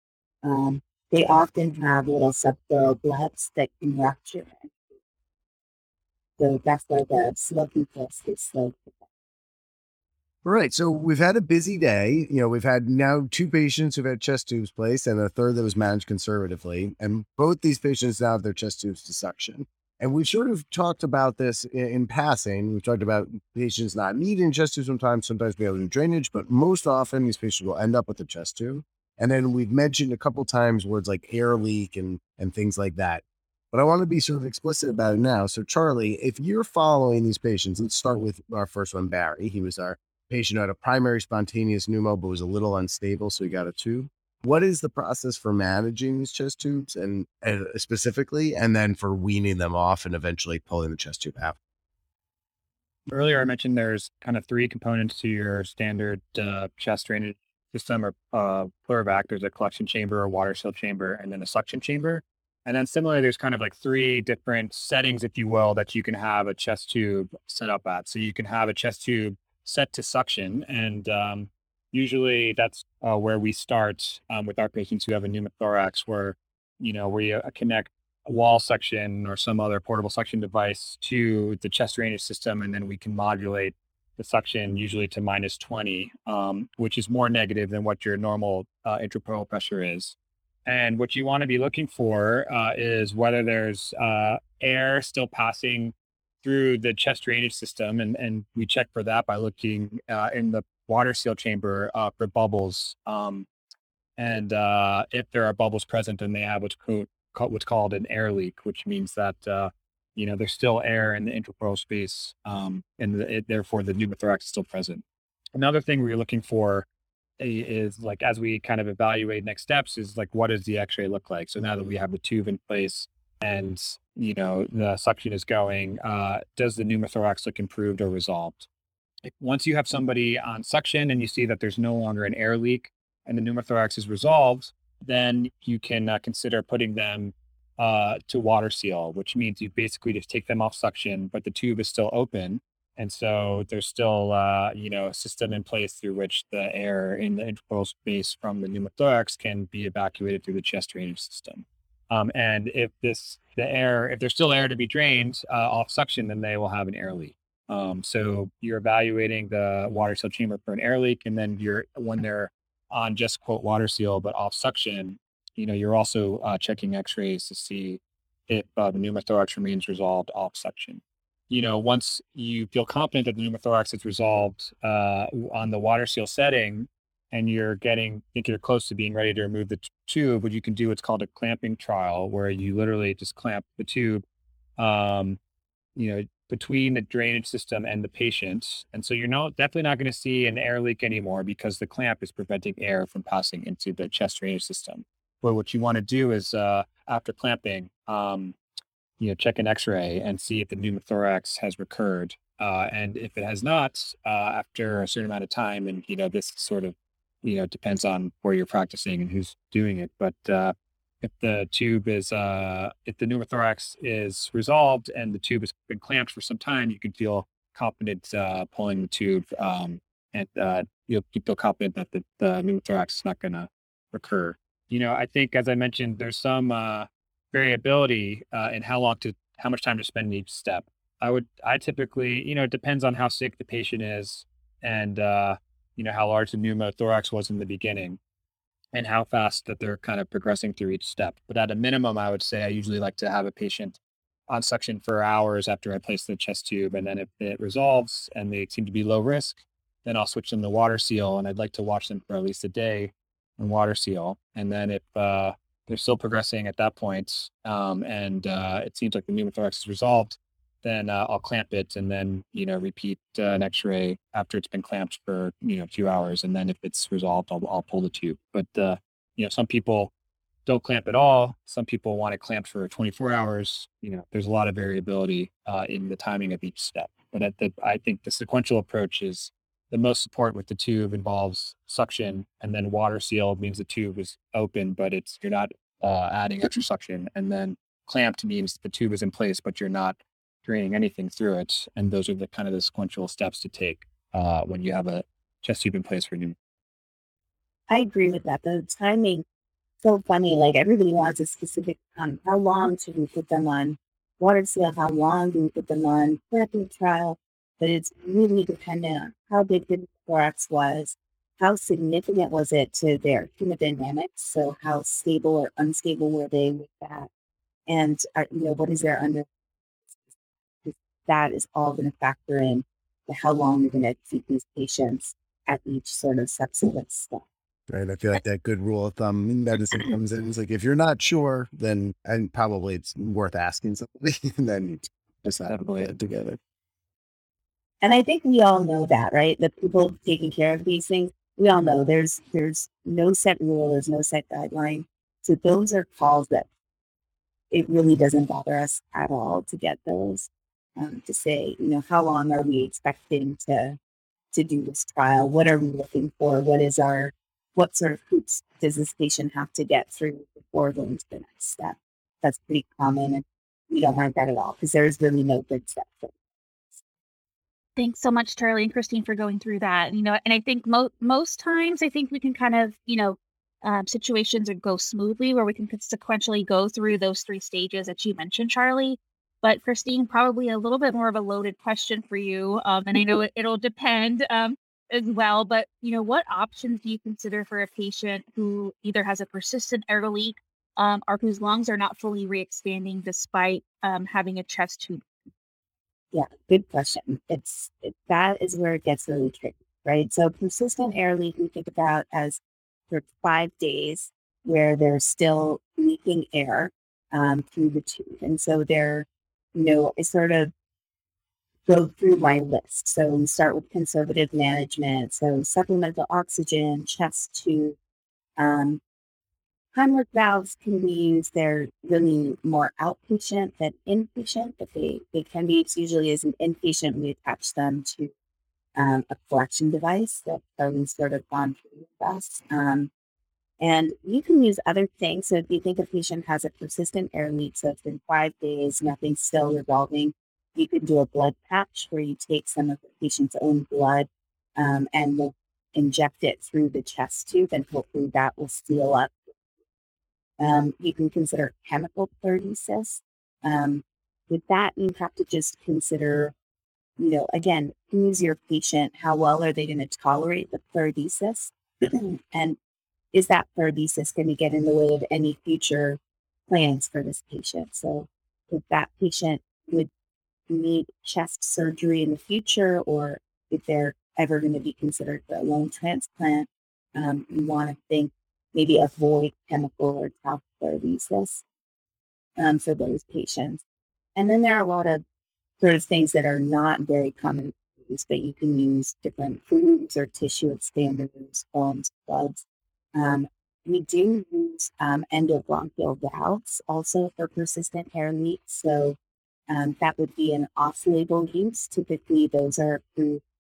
Um, they often have little subpleural blebs that can rupture. So that's why the smoking test is so All right. So we've had a busy day. You know, we've had now two patients who've had chest tubes placed and a third that was managed conservatively. And both these patients now have their chest tubes to suction. And we've sort of talked about this in, in passing. We've talked about patients not needing chest tubes sometimes, sometimes we have do drainage, but most often these patients will end up with a chest tube. And then we've mentioned a couple times words like air leak and and things like that. But I want to be sort of explicit about it now. So, Charlie, if you're following these patients, let's start with our first one, Barry. He was our patient who had a primary spontaneous pneumo, but was a little unstable, so he got a tube. What is the process for managing these chest tubes and, and specifically, and then for weaning them off and eventually pulling the chest tube out? Earlier, I mentioned there's kind of three components to your standard uh, chest drainage system or uh, Pleurovac. There's a collection chamber, a water seal chamber, and then a suction chamber. And then similarly, there's kind of like three different settings, if you will, that you can have a chest tube set up at. So you can have a chest tube set to suction. And um, usually that's uh, where we start um, with our patients who have a pneumothorax, where, you know, we uh, connect a wall suction or some other portable suction device to the chest drainage system. And then we can modulate the suction usually to minus 20, um, which is more negative than what your normal uh, pressure is. And what you want to be looking for uh, is whether there's uh, air still passing through the chest drainage system. And, and we check for that by looking uh, in the water seal chamber uh, for bubbles. Um, and uh, if there are bubbles present, then they have what's, co- what's called an air leak, which means that uh, you know there's still air in the intrapleural space, um, and the, it, therefore the pneumothorax is still present. Another thing we're looking for is like as we kind of evaluate next steps is like what does the x-ray look like so now that we have the tube in place and you know the suction is going uh, does the pneumothorax look improved or resolved once you have somebody on suction and you see that there's no longer an air leak and the pneumothorax is resolved then you can uh, consider putting them uh, to water seal which means you basically just take them off suction but the tube is still open and so there's still, uh, you know, a system in place through which the air in the intrapleural space from the pneumothorax can be evacuated through the chest drainage system. Um, and if this, the air, if there's still air to be drained uh, off suction, then they will have an air leak. Um, so you're evaluating the water seal chamber for an air leak, and then you're when they're on just quote water seal but off suction, you know, you're also uh, checking X-rays to see if uh, the pneumothorax remains resolved off suction. You know, once you feel confident that the pneumothorax is resolved uh, on the water seal setting, and you're getting, I think you're close to being ready to remove the t- tube, what you can do what's called a clamping trial, where you literally just clamp the tube, um, you know, between the drainage system and the patient. And so you're not definitely not going to see an air leak anymore because the clamp is preventing air from passing into the chest drainage system. But what you want to do is uh, after clamping, um, you know, check an X-ray and see if the pneumothorax has recurred. Uh, and if it has not, uh, after a certain amount of time, and you know, this sort of, you know, depends on where you're practicing and who's doing it. But uh, if the tube is, uh, if the pneumothorax is resolved and the tube has been clamped for some time, you can feel confident uh, pulling the tube, um, and uh, you'll you feel confident that the, the pneumothorax is not going to recur. You know, I think as I mentioned, there's some variability uh, in how long to how much time to spend in each step. I would I typically you know it depends on how sick the patient is and uh, you know how large the pneumothorax was in the beginning and how fast that they're kind of progressing through each step. But at a minimum, I would say I usually like to have a patient on suction for hours after I place the chest tube, and then if it resolves and they seem to be low risk, then I'll switch them to water seal, and I'd like to watch them for at least a day in water seal, and then if uh, they're still progressing at that point, um, and uh, it seems like the pneumothorax is resolved, then uh, I'll clamp it and then you know repeat uh, an X-ray after it's been clamped for you know a few hours, and then if it's resolved, I'll, I'll pull the tube. But uh, you know some people don't clamp at all. Some people want it clamped for 24 hours. You know, there's a lot of variability uh, in the timing of each step. But the, I think the sequential approach is the most support with the tube involves suction and then water seal means the tube is open but it's you're not uh, adding extra suction and then clamped means the tube is in place but you're not draining anything through it. And those are the kind of the sequential steps to take uh, when you have a chest tube in place for you. I agree with that. The timing, so funny. Like everybody wants a specific um, how long should put them on water seal? How long do we put them on therapy trial? But it's really dependent on how big the thorax was, how significant was it to their hemodynamics? So how stable or unstable were they with that? And uh, you know what is their under? That is all going to factor in to how long you're going to keep these patients at each sort of subsequent step. Right. I feel like that good rule of thumb in medicine comes in. It's like if you're not sure, then and probably it's worth asking somebody, and then decide to put it together. And I think we all know that, right? The people taking care of these things, we all know there's there's no set rule, there's no set guideline. So those are calls that it really doesn't bother us at all to get those. Um, to say, you know, how long are we expecting to to do this trial? What are we looking for? What is our what sort of hoops does this patient have to get through before going to the next step? That's pretty common, and we don't mind that at all because there's really no good step for Thanks so much, Charlie and Christine, for going through that. You know, and I think mo- most times, I think we can kind of, you know, um, situations would go smoothly where we can sequentially go through those three stages that you mentioned, Charlie. But Christine, probably a little bit more of a loaded question for you, um, and I know it, will depend um, as well. But you know, what options do you consider for a patient who either has a persistent air leak um, or whose lungs are not fully re-expanding despite um, having a chest tube yeah, good question. It's it, that is where it gets really tricky, right? So persistent air leak we think about as for five days where they're still leaking air um, through the tube, and so they're you know I sort of go through my list. So we start with conservative management, so supplemental oxygen, chest tube, um, Heimlich valves can be used, they're really more outpatient than inpatient, but they, they can be used usually as an inpatient. We attach them to um, a collection device that Charlie's sort of gone through with. Um, and you can use other things. So if you think a patient has a persistent air leak, so it's been five days, nothing's still resolving, you can do a blood patch where you take some of the patient's own blood um, and inject it through the chest tube, and hopefully that will seal up um, you can consider chemical pleurodesis. Um, with that, you have to just consider, you know, again, who's your patient? How well are they going to tolerate the pleurodesis? and is that pleurodesis going to get in the way of any future plans for this patient? So if that patient would need chest surgery in the future, or if they're ever going to be considered for a lung transplant, um, you want to think maybe avoid chemical or talc pleurodesis um, for those patients. And then there are a lot of sort of things that are not very common but you can use different foods or tissue expanders, foams, floods. Um, we do use um, endobronchial valves also for persistent air leaks. So um, that would be an off-label use. Typically, those are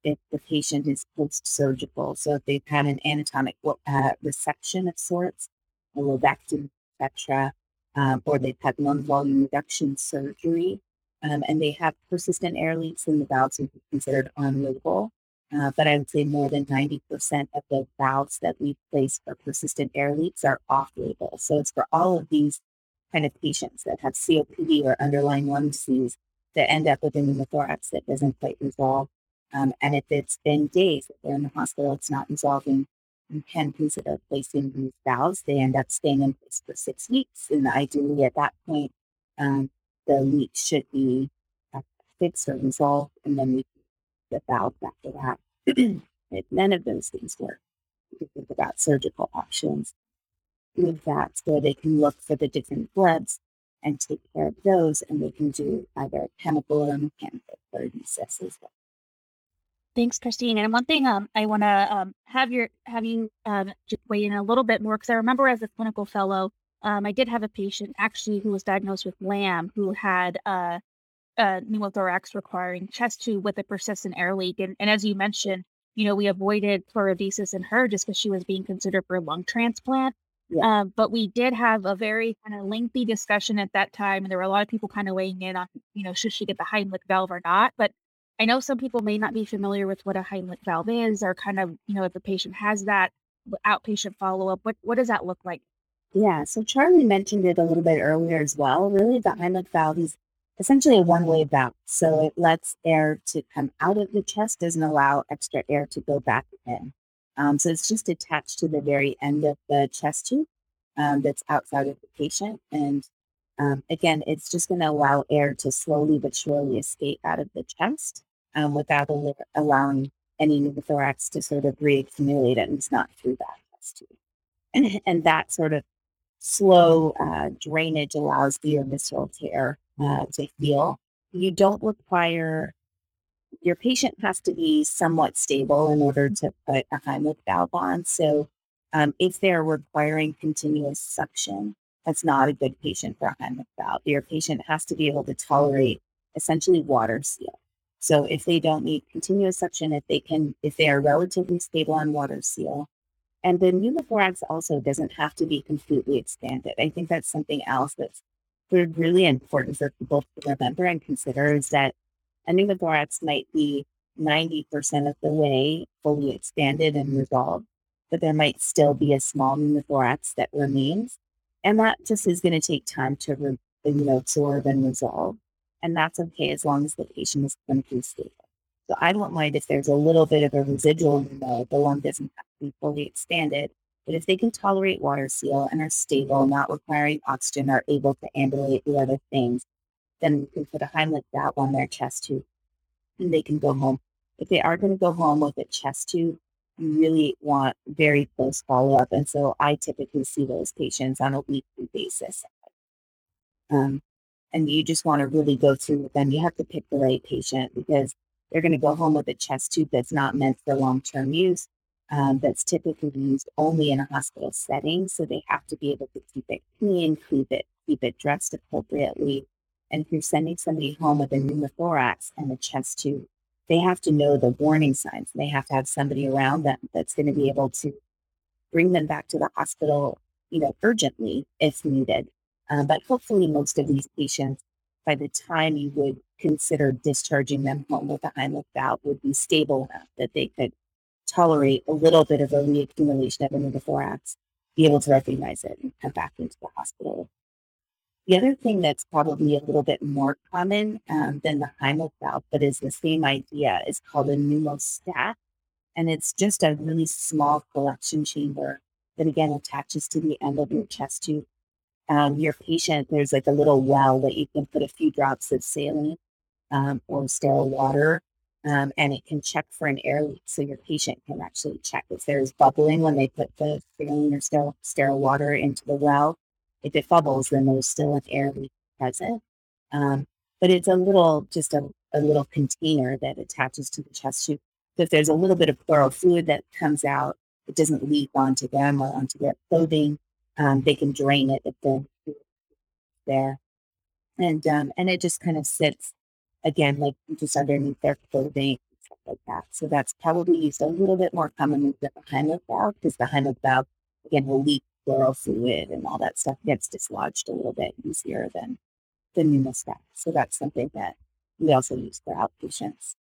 if the patient is post-surgical. So if they've had an anatomic uh, resection of sorts, a lobectomy, etc., um, or they've had lung volume reduction surgery, um, and they have persistent air leaks, and the valves would be considered on-label. Uh, but I would say more than 90% of the valves that we place for persistent air leaks are off-label. So it's for all of these kind of patients that have COPD or underlying lung disease that end up with a pneumothorax that doesn't quite resolve um, and if it's been days that they're in the hospital, it's not resolving, you can consider placing these valves. They end up staying in place for six weeks. And ideally, at that point, um, the leak should be uh, fixed or resolved, and then we valve after that. if none of those things work, you can think about surgical options with that so they can look for the different blebs and take care of those, and they can do either chemical or mechanical pleurodesis as well. Thanks, Christine. And one thing um, I want to um, have your have you um, just weigh in a little bit more because I remember as a clinical fellow, um, I did have a patient actually who was diagnosed with LAM who had uh, a pneumothorax requiring chest tube with a persistent air leak. And, and as you mentioned, you know, we avoided pleurodesis in her just because she was being considered for a lung transplant. Yeah. Uh, but we did have a very kind of lengthy discussion at that time, and there were a lot of people kind of weighing in on, you know, should she get the Heimlich valve or not? But I know some people may not be familiar with what a Heimlich valve is, or kind of, you know, if the patient has that outpatient follow up, what what does that look like? Yeah, so Charlie mentioned it a little bit earlier as well. Really, the Heimlich valve is essentially a one-way valve, so it lets air to come out of the chest, doesn't allow extra air to go back in. Um, so it's just attached to the very end of the chest tube um, that's outside of the patient, and um, again, it's just going to allow air to slowly but surely escape out of the chest um, without al- allowing any pneumothorax to sort of reaccumulate and it's not through that chest tube. And, and that sort of slow uh, drainage allows the visceral tear uh, to heal. You don't require your patient has to be somewhat stable in order to put a Heimlich valve on. So um, if they're requiring continuous suction, that's not a good patient for a Heimlich valve. Your patient has to be able to tolerate essentially water seal. So if they don't need continuous suction, if they can, if they are relatively stable on water seal, and the pneumothorax also doesn't have to be completely expanded. I think that's something else that's really important for people to remember and consider is that a pneumothorax might be 90% of the way fully expanded and resolved, but there might still be a small pneumothorax that remains. And that just is going to take time to re- you know, absorb and resolve. And that's okay as long as the patient is clinically stable. So I don't mind if there's a little bit of a residual pneumo, the lung doesn't have be fully expanded. But if they can tolerate water seal and are stable, not requiring oxygen, are able to ambulate the other things, then we can put a Heimlich valve on their chest tube and they can go home. If they are going to go home with a chest tube, you really want very close follow up. And so I typically see those patients on a weekly basis. Um, and you just want to really go through with them. You have to pick the right patient because they're going to go home with a chest tube that's not meant for long term use, um, that's typically used only in a hospital setting. So they have to be able to keep it clean, keep it, keep it dressed appropriately, and if you're sending somebody home with a pneumothorax and a chest tube, they have to know the warning signs. They have to have somebody around them that's going to be able to bring them back to the hospital, you know, urgently if needed. Um, but hopefully, most of these patients, by the time you would consider discharging them home with a Heimlich valve, would be stable enough that they could tolerate a little bit of a reaccumulation of the pneumothorax, be able to recognize it, and come back into the hospital the other thing that's probably a little bit more common um, than the Heimlich valve, but is the same idea, is called a pneumostat. And it's just a really small collection chamber that again attaches to the end of your chest tube. Um, your patient, there's like a little well that you can put a few drops of saline um, or sterile water, um, and it can check for an air leak. So your patient can actually check if there's bubbling when they put the saline or sterile, sterile water into the well if it bubbles, then there's still an air leak present. Um, but it's a little, just a, a little container that attaches to the chest tube. So if there's a little bit of pleural fluid that comes out, it doesn't leak onto them or onto their clothing. Um, they can drain it if they're there. And um, and it just kind of sits again, like just underneath their clothing, stuff like that. So that's probably used a little bit more commonly than the Heimlich valve because the Heimlich valve again will leak pleural fluid and all that stuff gets dislodged a little bit easier than the pneumostat. So that's something that we also use for outpatients.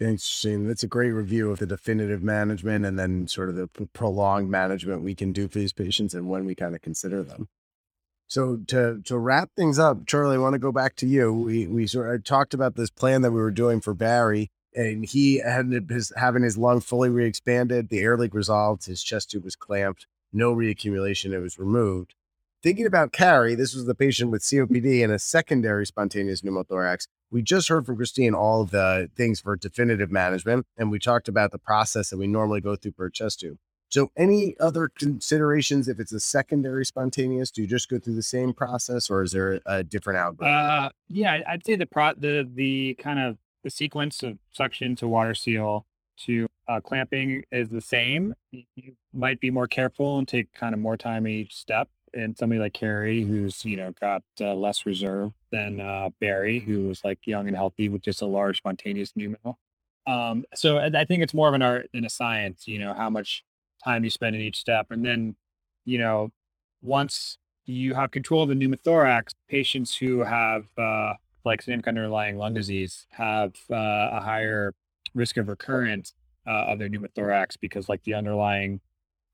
Interesting. That's a great review of the definitive management and then sort of the prolonged management we can do for these patients and when we kind of consider them. So to to wrap things up, Charlie, I want to go back to you. We we sort of talked about this plan that we were doing for Barry, and he had his having his lung fully re-expanded, the air leak resolved, his chest tube was clamped no reaccumulation, it was removed. Thinking about Carrie, this was the patient with COPD and a secondary spontaneous pneumothorax. We just heard from Christine all the things for definitive management, and we talked about the process that we normally go through per chest tube. So, any other considerations if it's a secondary spontaneous? Do you just go through the same process, or is there a different outbreak? Uh, yeah, I'd say the pro the the kind of the sequence of suction to water seal to uh, clamping is the same. You might be more careful and take kind of more time each step. And somebody like Carrie, who's you know got uh, less reserve than uh, Barry, who was like young and healthy with just a large spontaneous pneumo. Um, so I think it's more of an art than a science. You know how much time you spend in each step, and then you know once you have control of the pneumothorax, patients who have uh, like significant underlying lung disease have uh, a higher risk of recurrence uh, of their pneumothorax because like the underlying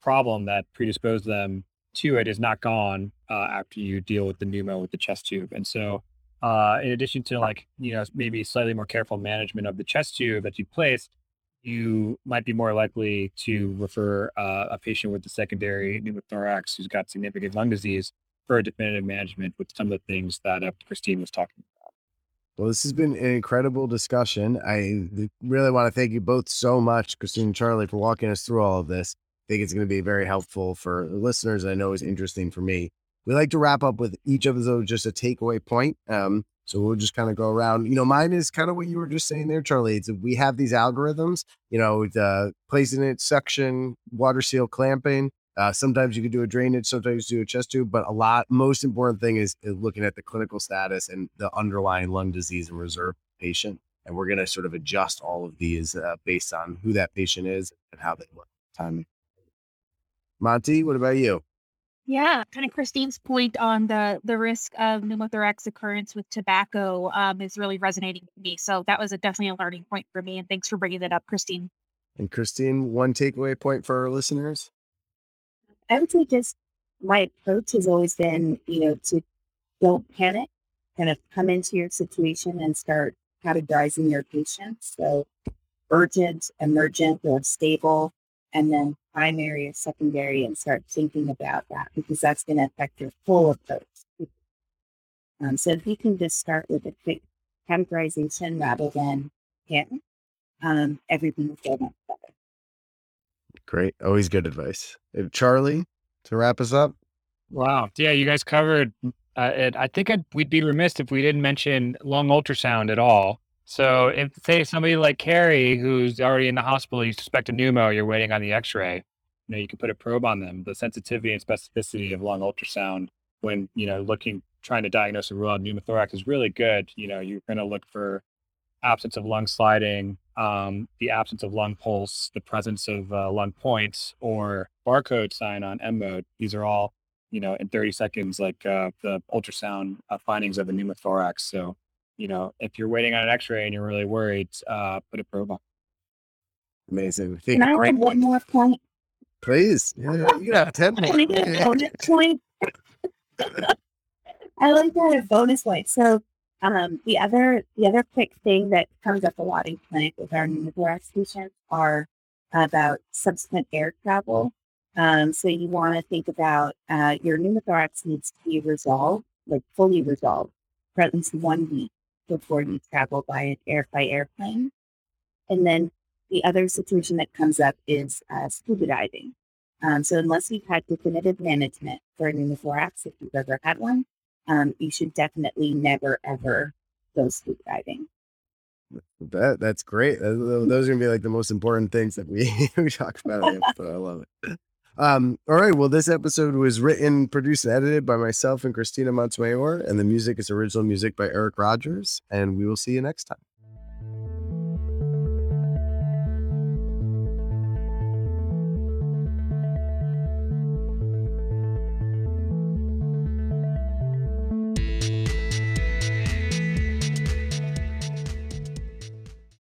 problem that predisposed them to it is not gone uh, after you deal with the pneumo with the chest tube. And so, uh, in addition to like you know maybe slightly more careful management of the chest tube that you placed, you might be more likely to refer uh, a patient with a secondary pneumothorax who's got significant lung disease for a definitive management with some of the things that uh, Christine was talking about. Well, this has been an incredible discussion. I really want to thank you both so much, Christine and Charlie, for walking us through all of this. I think it's going to be very helpful for listeners. I know it's interesting for me. We like to wrap up with each of those just a takeaway point. Um, so we'll just kind of go around. You know, mine is kind of what you were just saying there, Charlie. It's we have these algorithms. You know, uh, placing it, suction, water seal, clamping. Uh, sometimes you can do a drainage, sometimes you do a chest tube, but a lot. Most important thing is, is looking at the clinical status and the underlying lung disease and reserve patient. And we're going to sort of adjust all of these uh, based on who that patient is and how they look. Time. Monty, what about you? Yeah, kind of Christine's point on the the risk of pneumothorax occurrence with tobacco um, is really resonating with me. So that was a, definitely a learning point for me. And thanks for bringing that up, Christine. And Christine, one takeaway point for our listeners? I would say just my approach has always been, you know, to don't panic, kind of come into your situation and start categorizing your patients. So urgent, emergent, or stable, and then primary or secondary and start thinking about that because that's going to affect your full approach. Um, so if you can just start with a quick categorization rather than him, um, everything will go much better. Great. Always good advice. Charlie, to wrap us up. Wow. Yeah, you guys covered uh, it. I think I'd, we'd be remiss if we didn't mention lung ultrasound at all. So if say somebody like Carrie, who's already in the hospital, you suspect a pneumo, you're waiting on the X-ray. You know, you can put a probe on them. The sensitivity and specificity of lung ultrasound when you know looking, trying to diagnose a rule out pneumothorax is really good. You know, you're going to look for absence of lung sliding, um, the absence of lung pulse, the presence of uh, lung points, or barcode sign on M mode. These are all, you know, in 30 seconds, like uh, the ultrasound uh, findings of a pneumothorax. So you know, if you're waiting on an X-ray and you're really worried, uh, put a probe on. Amazing. Can I add one more point? Please. Yeah, you got ten bonus point. I like that a bonus point. So um, the other the other quick thing that comes up a lot in clinic with our pneumothorax patients are about subsequent air travel. Um, so you want to think about uh, your pneumothorax needs to be resolved, like fully resolved, for at least one week before you travel by an air by airplane. And then the other situation that comes up is uh, scuba diving. Um, so unless you've had definitive management for a pneumothorax, if you've ever had one, um, you should definitely never ever go scuba diving. That that's great. Those are gonna be like the most important things that we we talk about. But I love it. Um, all right. Well, this episode was written, produced, and edited by myself and Christina Montemayor, and the music is original music by Eric Rogers. And we will see you next time.